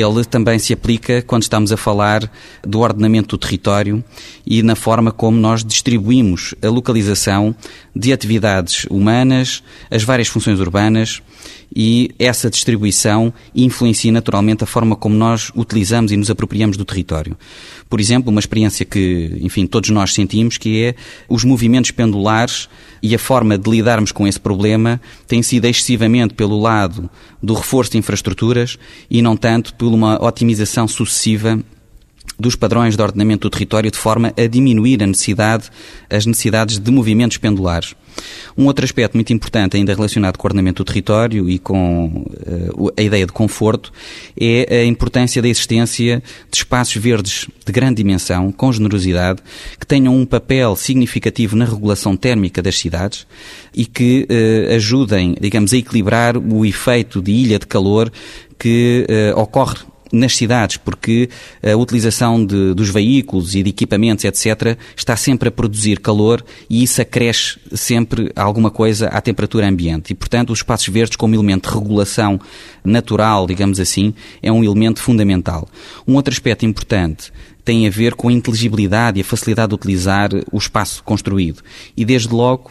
Ele também se aplica quando estamos a falar do ordenamento do território e na forma como nós distribuímos a localização de atividades humanas, as várias funções urbanas e essa distribuição influencia naturalmente a forma como nós utilizamos e nos apropriamos do território. Por exemplo, uma experiência que, enfim, todos nós sentimos, que é os movimentos pendulares e a forma de lidarmos com esse problema tem sido excessivamente pelo lado do reforço de infraestruturas e não tanto por uma otimização sucessiva dos padrões de ordenamento do território de forma a diminuir a necessidade, as necessidades de movimentos pendulares. Um outro aspecto muito importante, ainda relacionado com o ordenamento do território e com uh, a ideia de conforto, é a importância da existência de espaços verdes de grande dimensão, com generosidade, que tenham um papel significativo na regulação térmica das cidades e que uh, ajudem, digamos, a equilibrar o efeito de ilha de calor que uh, ocorre nas cidades, porque a utilização de, dos veículos e de equipamentos, etc., está sempre a produzir calor e isso acresce sempre alguma coisa à temperatura ambiente. E, portanto, os espaços verdes, como elemento de regulação natural, digamos assim, é um elemento fundamental. Um outro aspecto importante tem a ver com a inteligibilidade e a facilidade de utilizar o espaço construído. E, desde logo,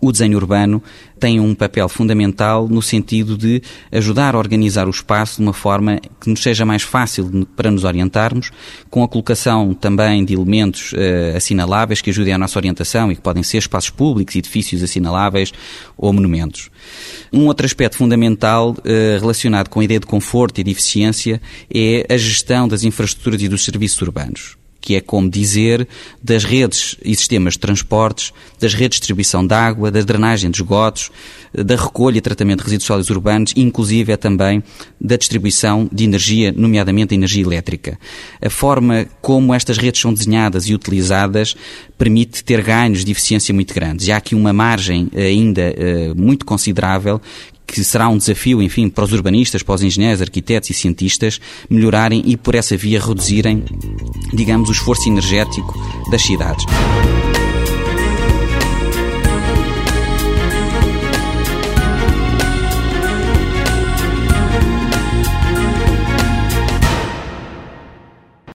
o desenho urbano tem um papel fundamental no sentido de ajudar a organizar o espaço de uma forma que nos seja mais fácil para nos orientarmos, com a colocação também de elementos uh, assinaláveis que ajudem à nossa orientação e que podem ser espaços públicos, edifícios assinaláveis ou monumentos. Um outro aspecto fundamental uh, relacionado com a ideia de conforto e de eficiência é a gestão das infraestruturas e dos serviços urbanos que é como dizer das redes e sistemas de transportes, das redes de distribuição de água, da drenagem de esgotos, da recolha e tratamento de resíduos sólidos urbanos, inclusive é também da distribuição de energia, nomeadamente a energia elétrica. A forma como estas redes são desenhadas e utilizadas permite ter ganhos de eficiência muito grandes. E há aqui uma margem ainda uh, muito considerável que será um desafio, enfim, para os urbanistas, para os engenheiros, arquitetos e cientistas melhorarem e por essa via reduzirem, digamos, o esforço energético das cidades.